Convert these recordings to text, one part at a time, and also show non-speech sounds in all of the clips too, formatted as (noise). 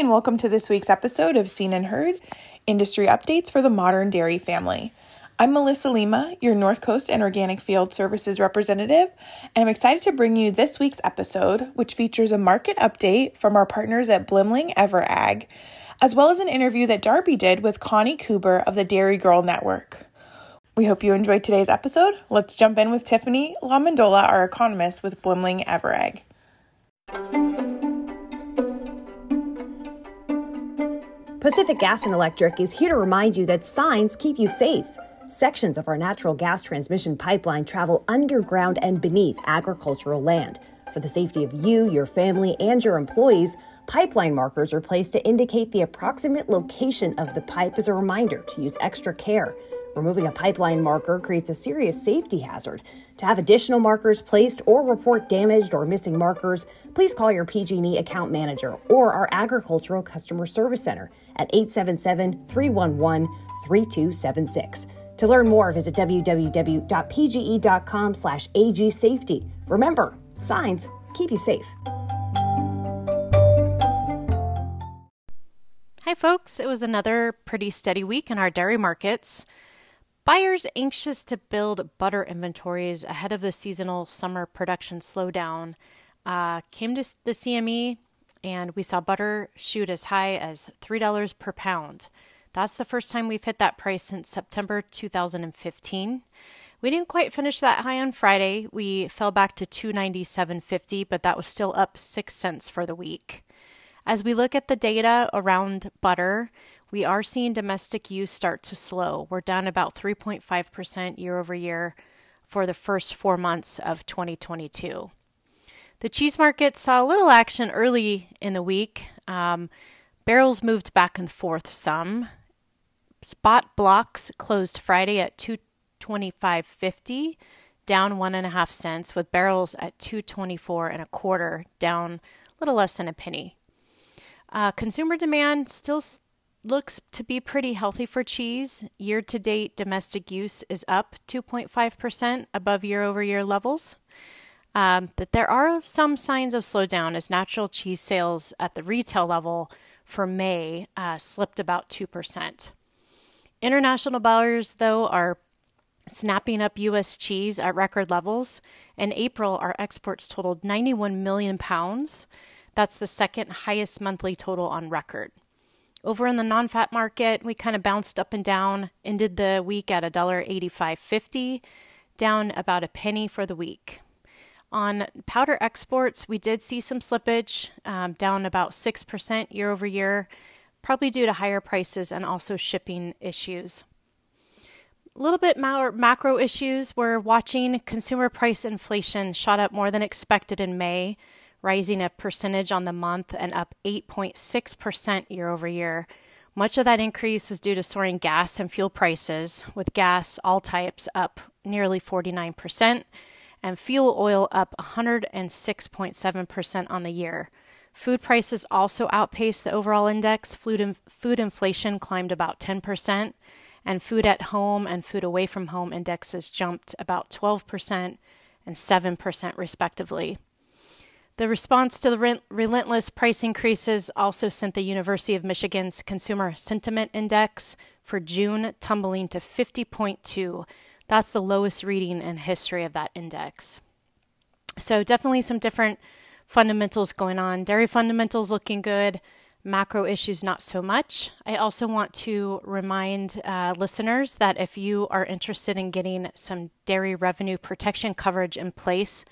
and welcome to this week's episode of Seen and Heard Industry Updates for the Modern Dairy Family. I'm Melissa Lema, your North Coast and Organic Field Services representative, and I'm excited to bring you this week's episode, which features a market update from our partners at Blimling EverAg, as well as an interview that Darby did with Connie Cooper of the Dairy Girl Network. We hope you enjoyed today's episode. Let's jump in with Tiffany LaMendola, our economist with Blimling EverAg. Pacific Gas and Electric is here to remind you that signs keep you safe. Sections of our natural gas transmission pipeline travel underground and beneath agricultural land. For the safety of you, your family, and your employees, pipeline markers are placed to indicate the approximate location of the pipe as a reminder to use extra care. Removing a pipeline marker creates a serious safety hazard. To have additional markers placed or report damaged or missing markers, please call your PG&E account manager or our agricultural customer service center at 877-311-3276. To learn more, visit www.pge.com slash agsafety. Remember, signs keep you safe. Hi, folks. It was another pretty steady week in our dairy markets. Buyers anxious to build butter inventories ahead of the seasonal summer production slowdown uh, came to the CME and we saw butter shoot as high as $3 per pound. That's the first time we've hit that price since September 2015. We didn't quite finish that high on Friday. We fell back to 297.50, but that was still up 6 cents for the week. As we look at the data around butter, we are seeing domestic use start to slow. We're down about 3.5% year over year for the first four months of 2022. The cheese market saw a little action early in the week. Um, barrels moved back and forth some. Spot blocks closed Friday at 225.50, down one and a half cents, with barrels at 224 and a quarter, down a little less than a penny. Uh, consumer demand still looks to be pretty healthy for cheese. Year to date, domestic use is up 2.5% above year over year levels. Um, that there are some signs of slowdown as natural cheese sales at the retail level for May uh, slipped about 2%. International buyers, though, are snapping up U.S. cheese at record levels. In April, our exports totaled 91 million pounds. That's the second highest monthly total on record. Over in the non-fat market, we kind of bounced up and down, ended the week at $1.8550, down about a penny for the week. On powder exports, we did see some slippage, um, down about 6% year over year, probably due to higher prices and also shipping issues. A little bit more macro issues. We're watching consumer price inflation shot up more than expected in May rising a percentage on the month and up 8.6% year over year. Much of that increase was due to soaring gas and fuel prices, with gas all types up nearly 49% and fuel oil up 106.7% on the year. Food prices also outpaced the overall index. Food, in, food inflation climbed about 10%, and food at home and food away from home indexes jumped about 12% and 7%, respectively. The response to the re- relentless price increases also sent the University of Michigan's Consumer Sentiment Index for June tumbling to 50.2. That's the lowest reading in history of that index. So, definitely some different fundamentals going on. Dairy fundamentals looking good, macro issues not so much. I also want to remind uh, listeners that if you are interested in getting some dairy revenue protection coverage in place,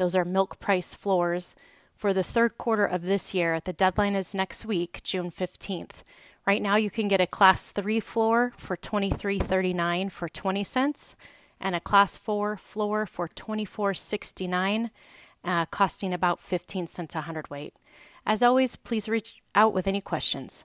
those are milk price floors for the third quarter of this year. The deadline is next week, June 15th. Right now you can get a class 3 floor for 23.39 for 20 cents and a class 4 floor for 24.69 uh, costing about 15 cents a hundredweight. As always, please reach out with any questions.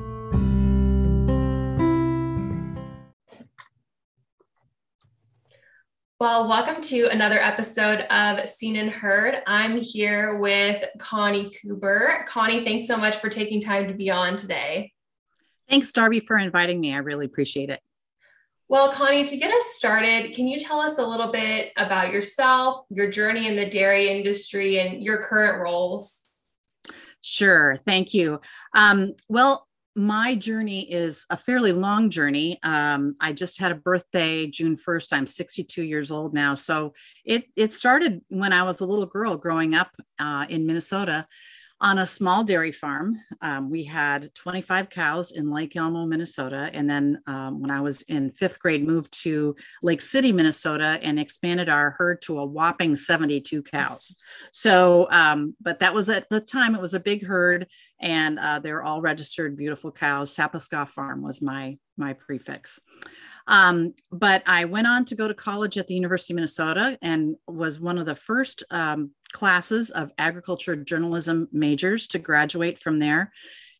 Well, welcome to another episode of Seen and Heard. I'm here with Connie Cooper. Connie, thanks so much for taking time to be on today. Thanks, Darby, for inviting me. I really appreciate it. Well, Connie, to get us started, can you tell us a little bit about yourself, your journey in the dairy industry, and your current roles? Sure. Thank you. Um, well, my journey is a fairly long journey. Um, I just had a birthday June 1st. I'm 62 years old now. So it, it started when I was a little girl growing up uh, in Minnesota on a small dairy farm. Um, we had 25 cows in Lake Elmo, Minnesota. And then um, when I was in fifth grade, moved to Lake City, Minnesota, and expanded our herd to a whopping 72 cows. So, um, but that was at the time, it was a big herd and uh, they're all registered beautiful cows. Sapaska Farm was my, my prefix. Um, but I went on to go to college at the University of Minnesota and was one of the first um, classes of agriculture journalism majors to graduate from there,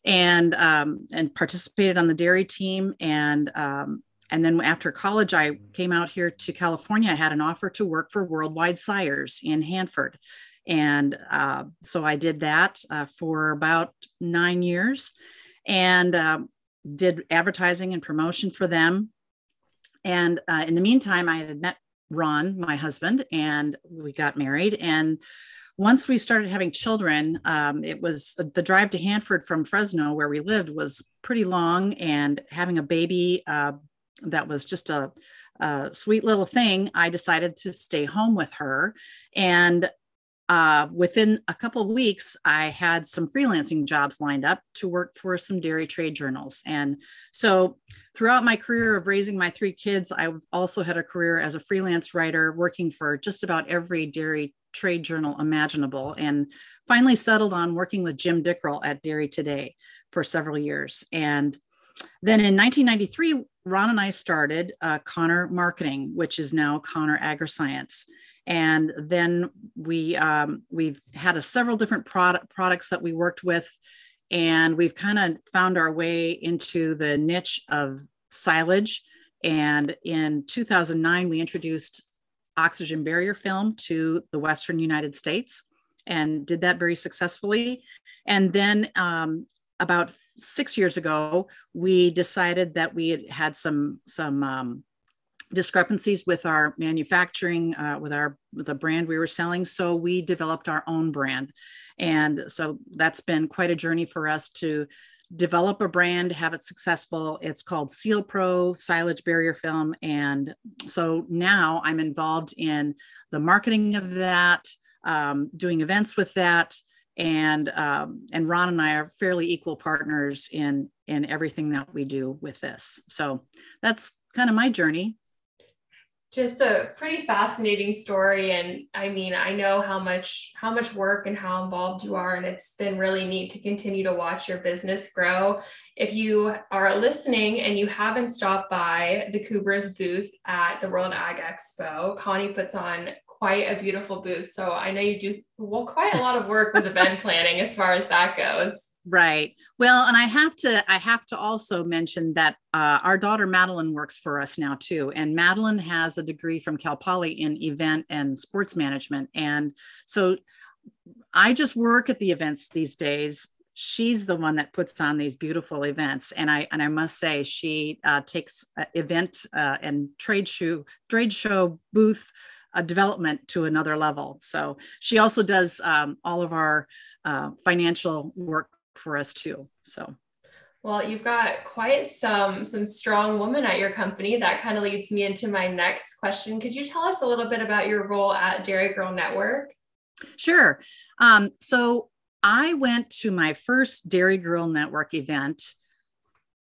and um, and participated on the dairy team. And um, and then after college, I came out here to California. I had an offer to work for Worldwide Sires in Hanford. And uh, so I did that uh, for about nine years and um, did advertising and promotion for them and uh, in the meantime, I had met Ron, my husband, and we got married. And once we started having children, um, it was the drive to Hanford from Fresno, where we lived, was pretty long. And having a baby uh, that was just a, a sweet little thing, I decided to stay home with her. And uh, within a couple of weeks, I had some freelancing jobs lined up to work for some dairy trade journals. And so, throughout my career of raising my three kids, I also had a career as a freelance writer, working for just about every dairy trade journal imaginable, and finally settled on working with Jim Dickrell at Dairy Today for several years. And then in 1993, Ron and I started uh, Connor Marketing, which is now Connor AgriScience and then we um, we've had a several different product products that we worked with. And we've kind of found our way into the niche of silage. And in 2009 we introduced oxygen barrier film to the western united states and did that very successfully. And then um, about six years ago we decided that we had had some some um, discrepancies with our manufacturing uh, with our with the brand we were selling. So we developed our own brand. And so that's been quite a journey for us to develop a brand have it successful. It's called seal pro silage barrier film. And so now i'm involved in the marketing of that um, doing events with that. And um, and ron and i are fairly equal partners in in everything that we do with this. So that's kind of my journey just a pretty fascinating story. And i mean i know how much how much work and how involved you are and it's been really neat to continue to watch your business grow. If you are listening and you haven't stopped by the coopers booth at the world ag expo connie puts on quite a beautiful booth. So i know you do well quite a lot of work with event (laughs) planning as far as that goes Right. Well, and I have to I have to also mention that uh, our daughter Madeline works for us now too, and Madeline has a degree from Cal Poly in event and sports management, and so I just work at the events these days. She's the one that puts on these beautiful events, and I and I must say she uh, takes uh, event uh, and trade show trade show booth uh, development to another level. So she also does um, all of our uh, financial work for us too. So well, you've got quite some some strong women at your company. That kind of leads me into my next question. Could you tell us a little bit about your role at Dairy Girl Network? Sure. Um, so I went to my first Dairy Girl Network event,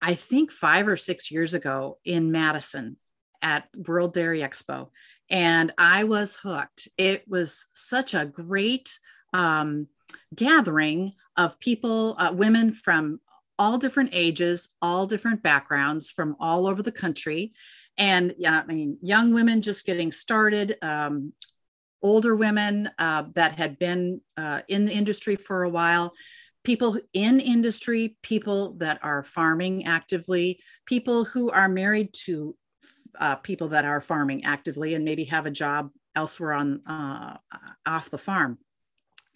I think five or six years ago in Madison at World Dairy Expo, and I was hooked. It was such a great um, gathering of people, uh, women from all different ages, all different backgrounds from all over the country. And yeah, I mean, young women just getting started, um, older women uh, that had been uh, in the industry for a while, people in industry, people that are farming actively, people who are married to uh, people that are farming actively and maybe have a job elsewhere on uh, off the farm.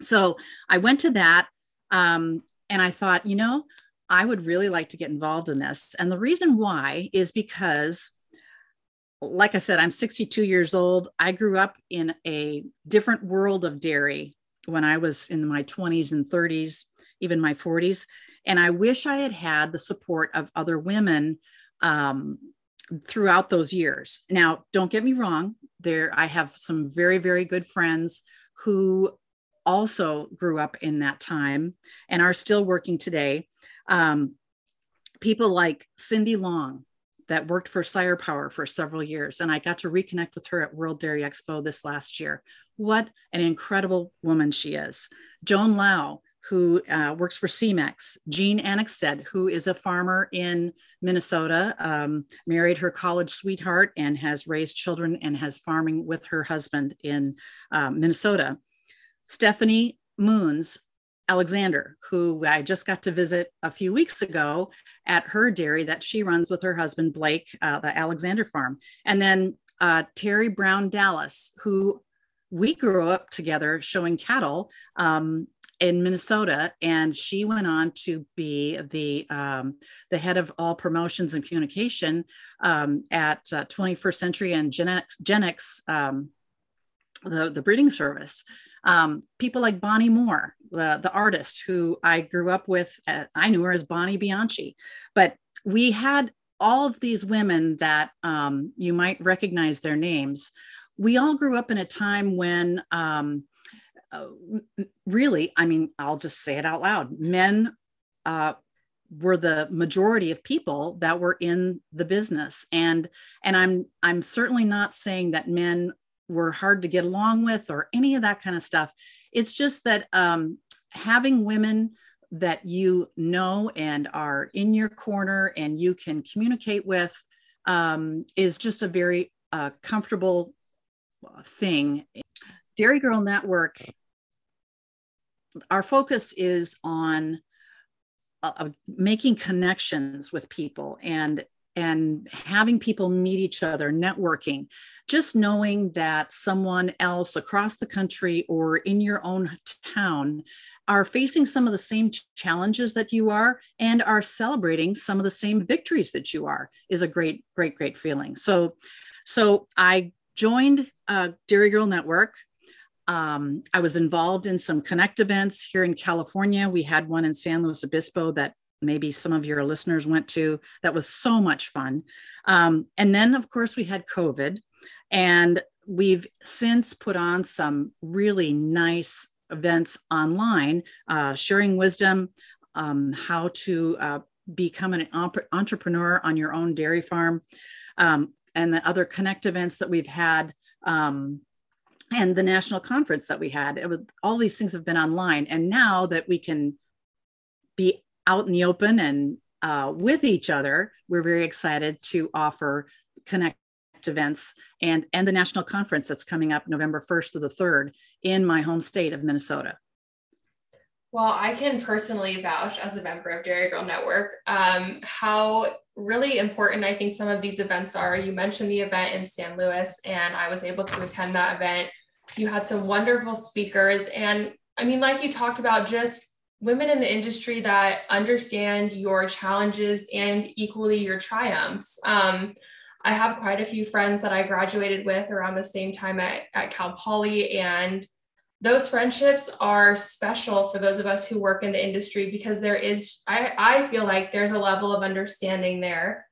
So I went to that um, and I thought, you know, I would really like to get involved in this. And the reason why is because, like I said, I'm 62 years old. I grew up in a different world of dairy when I was in my 20s and 30s, even my 40s. And I wish I had had the support of other women um, throughout those years. Now, don't get me wrong, there I have some very, very good friends who also grew up in that time and are still working today. Um, people like Cindy Long, that worked for Sire Power for several years. And I got to reconnect with her at World Dairy Expo this last year. What an incredible woman she is. Joan Lau, who uh, works for Semex, Jean Annexted, who is a farmer in Minnesota, um, married her college sweetheart and has raised children and has farming with her husband in um, Minnesota. Stephanie Moons Alexander, who I just got to visit a few weeks ago at her dairy that she runs with her husband, Blake, uh, the Alexander farm. And then uh, Terry Brown Dallas, who we grew up together showing cattle um, in Minnesota, and she went on to be the um, the head of all promotions and communication um, at uh, 21st Century and Genex, Genex um, the the breeding service. Um, people like Bonnie Mohr, the, the artist who I grew up with, I knew her as Bonnie Bianchi, but we had all of these women that um, you might recognize their names. We all grew up in a time when, um, uh, really, I mean, I'll just say it out loud. Men uh, were the majority of people that were in the business. And and i'm i'm certainly not saying that men were hard to get along with or any of that kind of stuff. It's just that um, having women that you know and are in your corner and you can communicate with um, is just a very uh, comfortable thing. Dairy Girl Network, our focus is on uh, making connections with people and and having people meet each other, networking, just knowing that someone else across the country or in your own town are facing some of the same challenges that you are and are celebrating some of the same victories that you are is a great, great, great feeling. So, so I joined uh, Dairy Girl Network. Um, I was involved in some Connect events here in California. We had one in San Luis Obispo that maybe some of your listeners went to. That was so much fun. Um, and then, of course, we had COVID, and we've since put on some really nice events online, uh, sharing wisdom, um, how to uh, become an entrepreneur on your own dairy farm, um, and the other connect events that we've had. Um, and the national conference that we had it was all these things have been online and now that we can be out in the open and uh, with each other, we're very excited to offer Connect events and, and the national conference that's coming up November 1st to the 3rd in my home state of Minnesota. Well, I can personally vouch as a member of Dairy Girl Network um, how really important I think some of these events are. You mentioned the event in San Luis, and I was able to attend that event. You had some wonderful speakers. And I mean, like you talked about, just women in the industry that understand your challenges and equally your triumphs. Um, I have quite a few friends that I graduated with around the same time at, at Cal Poly, and those friendships are special for those of us who work in the industry because there is, I, I feel like there's a level of understanding there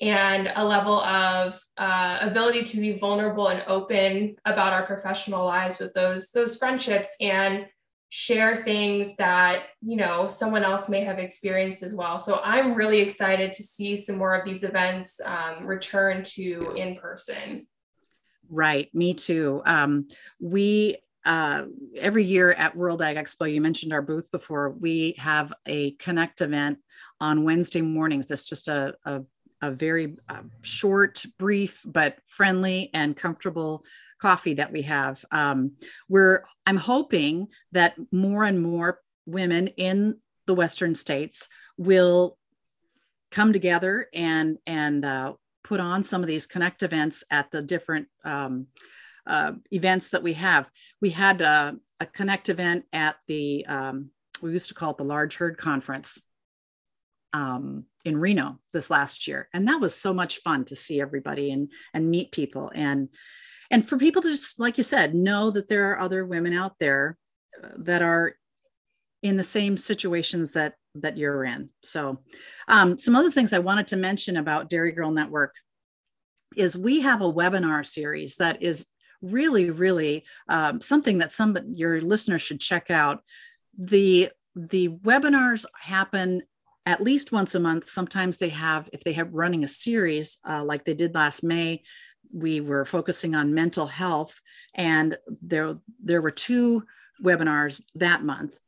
and a level of uh, ability to be vulnerable and open about our professional lives with those those friendships and share things that you know someone else may have experienced as well. So i'm really excited to see some more of these events um, return to in person. Right. Me too. Um, we uh, every year at world ag expo you mentioned our booth before we have a connect event on wednesday mornings. It's just a, a, a very uh, short brief but friendly and comfortable coffee that we have. Um, we're I'm hoping that more and more women in the Western states will come together and and uh, put on some of these connect events at the different um, uh, events that we have. We had a, a connect event at the um, we used to call it the Large Herd Conference um, in Reno this last year, and that was so much fun to see everybody and and meet people and and for people to just like you said know that there are other women out there uh, that are in the same situations that that you're in. So, um, some other things I wanted to mention about Dairy Girl Network is we have a webinar series that is really, really um, something that some your listeners should check out. The the webinars happen at least once a month. Sometimes they have, if they have running a series uh, like they did last May, we were focusing on mental health, and there there were two webinars that month.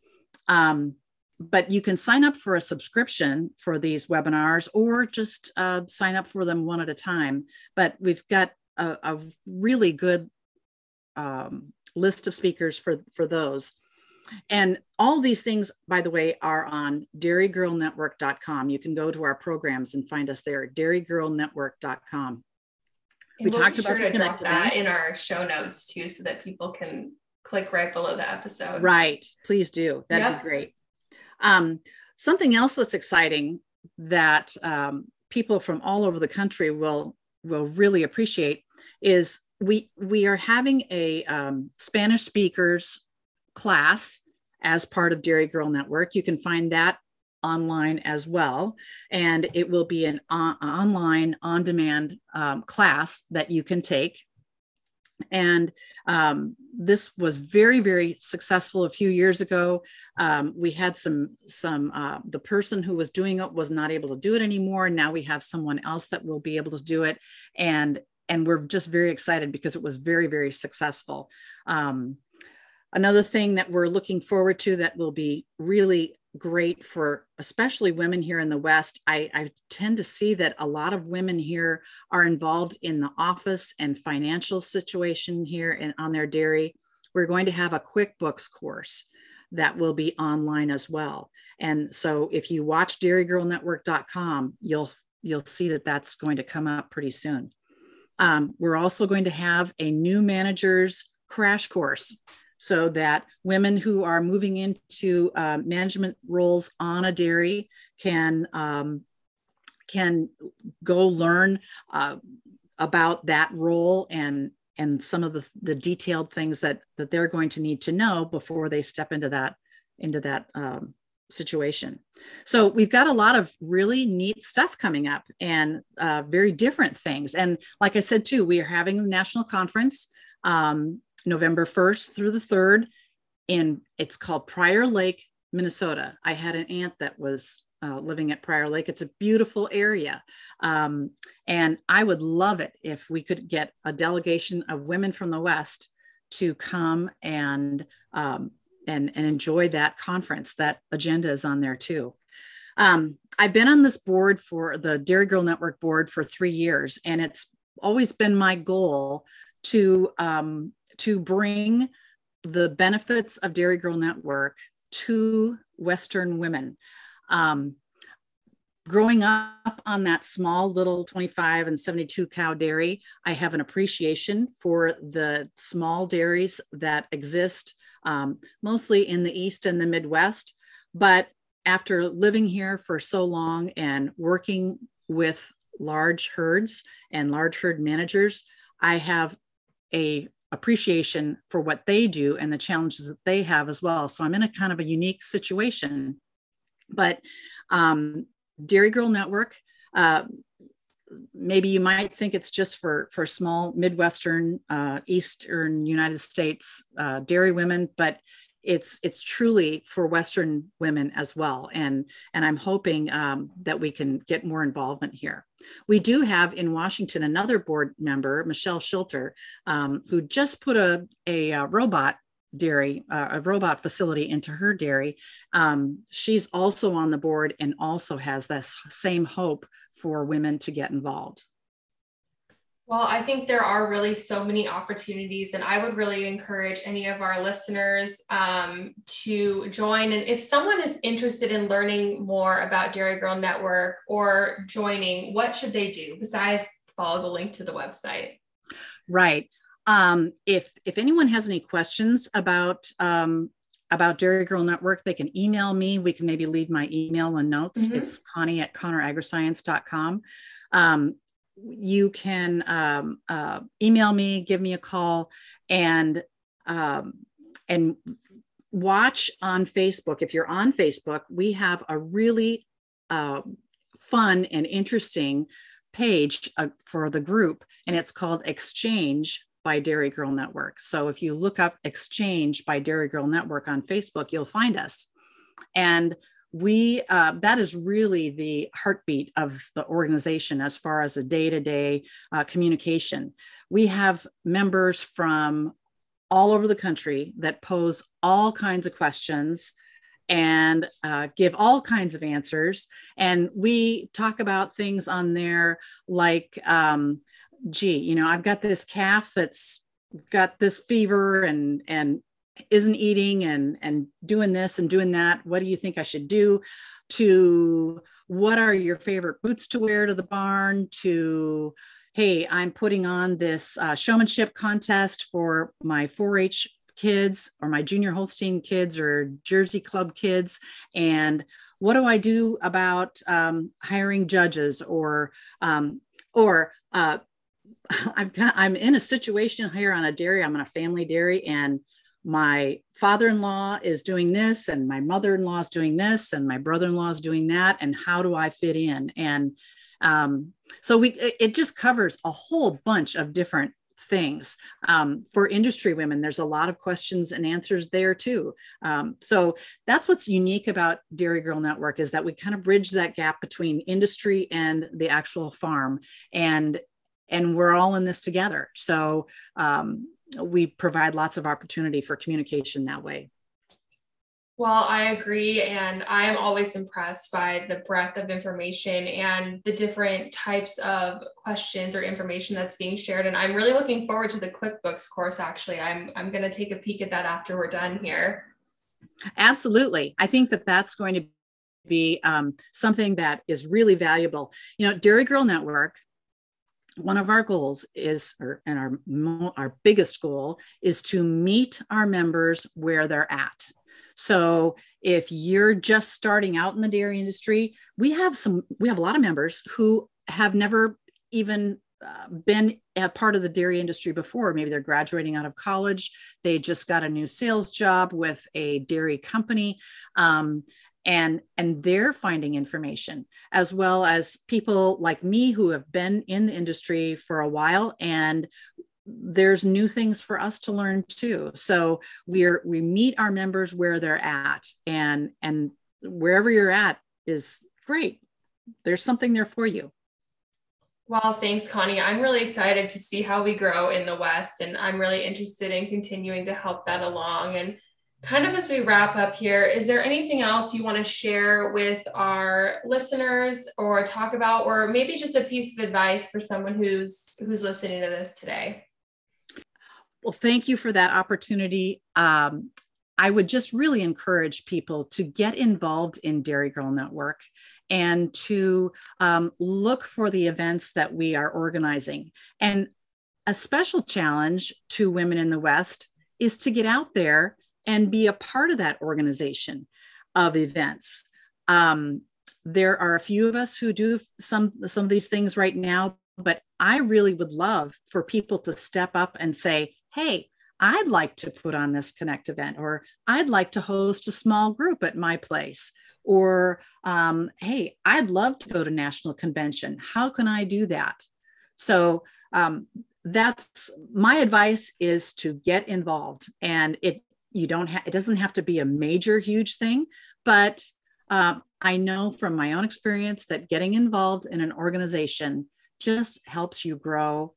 Um, but you can sign up for a subscription for these webinars or just uh, sign up for them one at a time. But we've got a, a really good um, list of speakers for, for those. And all these things, by the way, are on dairygirlnetwork.com. You can go to our programs and find us there, dairygirlnetwork.com. we we'll talked about sure to drop that in our show notes too, so that people can click right below the episode. Right. Please do. That'd yep. be great. Um, something else that's exciting that um, people from all over the country will will really appreciate is we we are having a um, Spanish speakers class as part of Dairy Girl Network. You can find that online as well, and it will be an on- online on demand um, class that you can take. And um, this was very very successful a few years ago. Um, we had some some uh, the person who was doing it was not able to do it anymore. Now we have someone else that will be able to do it. And and we're just very excited because it was very very successful. Um, another thing that we're looking forward to that will be really great for especially women here in the West. I, I, tend to see that a lot of women here are involved in the office and financial situation here and on their dairy. We're going to have a QuickBooks course that will be online as well. And so if you watch dairygirlnetwork.com, you'll you'll see that that's going to come up pretty soon. Um, we're also going to have a new managers crash course so that women who are moving into uh, management roles on a dairy can um, can go learn uh, about that role and and some of the, the detailed things that that they're going to need to know before they step into that into that um, situation. So we've got a lot of really neat stuff coming up and uh, very different things. And like i said too we are having a national conference um, November 1st through the 3rd And it's called Prior Lake, Minnesota. I had an aunt that was uh, living at Prior Lake. It's a beautiful area. Um, and I would love it if we could get a delegation of women from the West to come and, um, and, and enjoy that conference. That agenda is on there too. Um, I've been on this board for the Dairy Girl Network board for three years, and it's always been my goal to um, to bring the benefits of Dairy Girl Network to Western women. Um, growing up on that small little 25 and 72 cow dairy, I have an appreciation for the small dairies that exist um, mostly in the East and the Midwest. But after living here for so long and working with large herds and large herd managers, I have a appreciation for what they do and the challenges that they have as well. So I'm in a kind of a unique situation. But um, Dairy Girl Network, uh, maybe you might think it's just for for small Midwestern, uh, Eastern United States uh, dairy women, but it's it's truly for Western women as well, and and I'm hoping um, that we can get more involvement here. We do have in Washington another board member, Michelle Schilter, um, who just put a a, a robot dairy, uh, a robot facility into her dairy. Um, she's also on the board and also has this same hope for women to get involved. Well, I think there are really so many opportunities, and I would really encourage any of our listeners um, to join. And if someone is interested in learning more about Dairy Girl Network or joining, what should they do besides follow the link to the website? Right. Um, if if anyone has any questions about um, about Dairy Girl Network, they can email me. We can maybe leave my email and notes. Mm-hmm. It's Connie at ConnorAgriscience.com. Um, you can um, uh, email me, give me a call, and um, and watch on Facebook. If you're on Facebook, we have a really uh, fun and interesting page uh, for the group, and it's called Exchange by Dairy Girl Network. So if you look up Exchange by Dairy Girl Network on Facebook, you'll find us. And we uh, that is really the heartbeat of the organization as far as a day-to-day uh, communication. We have members from all over the country that pose all kinds of questions and uh, give all kinds of answers. And we talk about things on there like um, gee you know i've got this calf that's got this fever and and isn't eating and and doing this and doing that what do you think i should do to what are your favorite boots to wear to the barn to hey i'm putting on this uh, showmanship contest for my 4-h kids or my junior holstein kids or jersey club kids and what do i do about um, hiring judges or um, or uh, (laughs) I've got, I'm in a situation here on a dairy. I'm on a family dairy, and my father-in-law is doing this and my mother-in-law is doing this and my brother-in-law is doing that and how do i fit in? And um, so we it just covers a whole bunch of different things. Um, for industry women there's a lot of questions and answers there too. Um, so that's what's unique about dairy girl network is that we kind of bridge that gap between industry and the actual farm. And and we're all in this together. So um, we provide lots of opportunity for communication that way. Well, I agree. And I am always impressed by the breadth of information and the different types of questions or information that's being shared. And I'm really looking forward to the QuickBooks course, actually. I'm, I'm going to take a peek at that after we're done here. Absolutely. I think that that's going to be um, something that is really valuable. You know, Dairy Girl Network one of our goals is or, and our our biggest goal is to meet our members where they're at. So if you're just starting out in the dairy industry we have some we have a lot of members who have never even uh, been a part of the dairy industry before. Maybe they're graduating out of college. They just got a new sales job with a dairy company. Um, and and they're finding information as well as people like me who have been in the industry for a while and there's new things for us to learn too so we're we meet our members where they're at and and wherever you're at is great there's something there for you well, thanks, Connie. I'm really excited to see how we grow in the West, and I'm really interested in continuing to help that along. And kind of as we wrap up here, is there anything else you want to share with our listeners or talk about, or maybe just a piece of advice for someone who's who's listening to this today? Well, thank you for that opportunity. Um, I would just really encourage people to get involved in Dairy Girl Network and to um, look for the events that we are organizing. And a special challenge to women in the West is to get out there and be a part of that organization of events. Um, there are a few of us who do some some of these things right now, but I really would love for people to step up and say, "Hey, I'd like to put on this connect event, or I'd like to host a small group at my place." Or, um, hey, I'd love to go to national convention. How can I do that? So um, that's my advice is to get involved and it you don't have it doesn't have to be a major huge thing but um, i know from my own experience that getting involved in an organization just helps you grow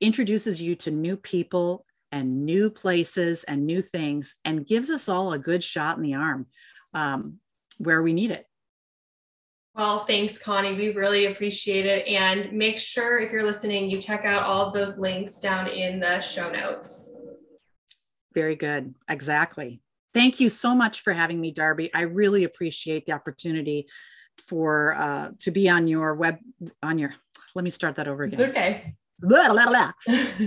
introduces you to new people and new places and new things and gives us all a good shot in the arm um, where we need it Well, thanks, Connie. We really appreciate it. And make sure if you're listening, you check out all of those links down in the show notes. Very good. Exactly. Thank you so much for having me, Darby. I really appreciate the opportunity for uh, to be on your web on your. Let me start that over again. It's okay. Blah, blah, blah. (laughs)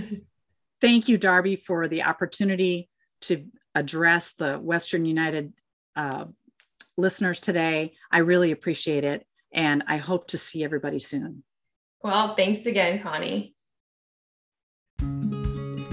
Thank you, Darby, for the opportunity to address the Western United uh, listeners today. I really appreciate it. And I hope to see everybody soon. Well, thanks again, Connie.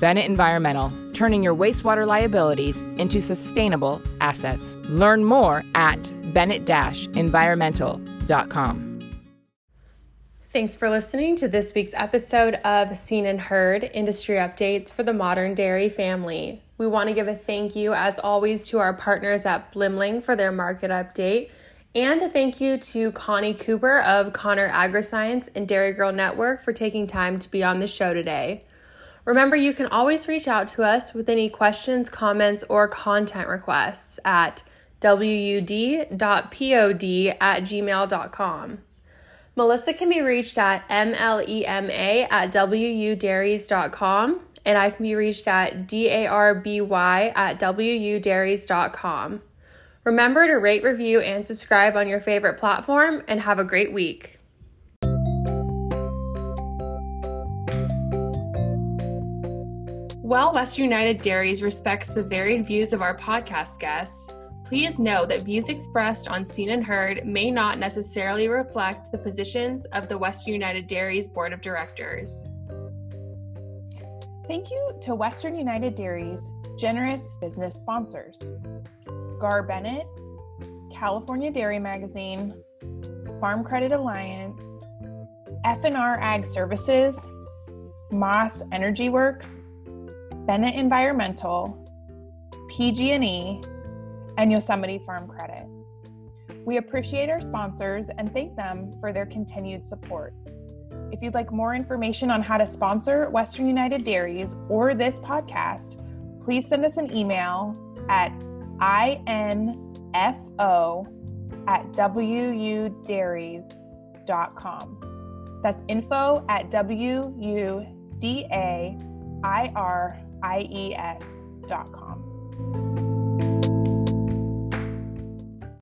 Bennett Environmental, turning your wastewater liabilities into sustainable assets. Learn more at bennett-environmental.com. Thanks for listening to this week's episode of Seen and Heard Industry Updates for the Modern Dairy Family. We want to give a thank you, as always, to our partners at Blimling for their market update. And a thank you to Connie Cooper of Connor AgriScience and Dairy Girl Network for taking time to be on the show today. Remember, you can always reach out to us with any questions, comments, or content requests at wud.pod at gmail.com. Melissa can be reached at mlema at wudairies.com, and I can be reached at darby at wudairies.com. Remember to rate, review, and subscribe on your favorite platform, and have a great week. While Western United Dairies respects the varied views of our podcast guests, please know that views expressed on Seen and Heard may not necessarily reflect the positions of the Western United Dairies Board of Directors. Thank you to Western United Dairies' generous business sponsors Gar Bennett, California Dairy Magazine, Farm Credit Alliance, F&R Ag Services, Moss Energy Works, Bennett Environmental, PG&E, and Yosemite Farm Credit. We appreciate our sponsors and thank them for their continued support. If you'd like more information on how to sponsor Western United Dairies or this podcast, please send us an email at info at wudairies.com. That's info at w u d a i r ies.com.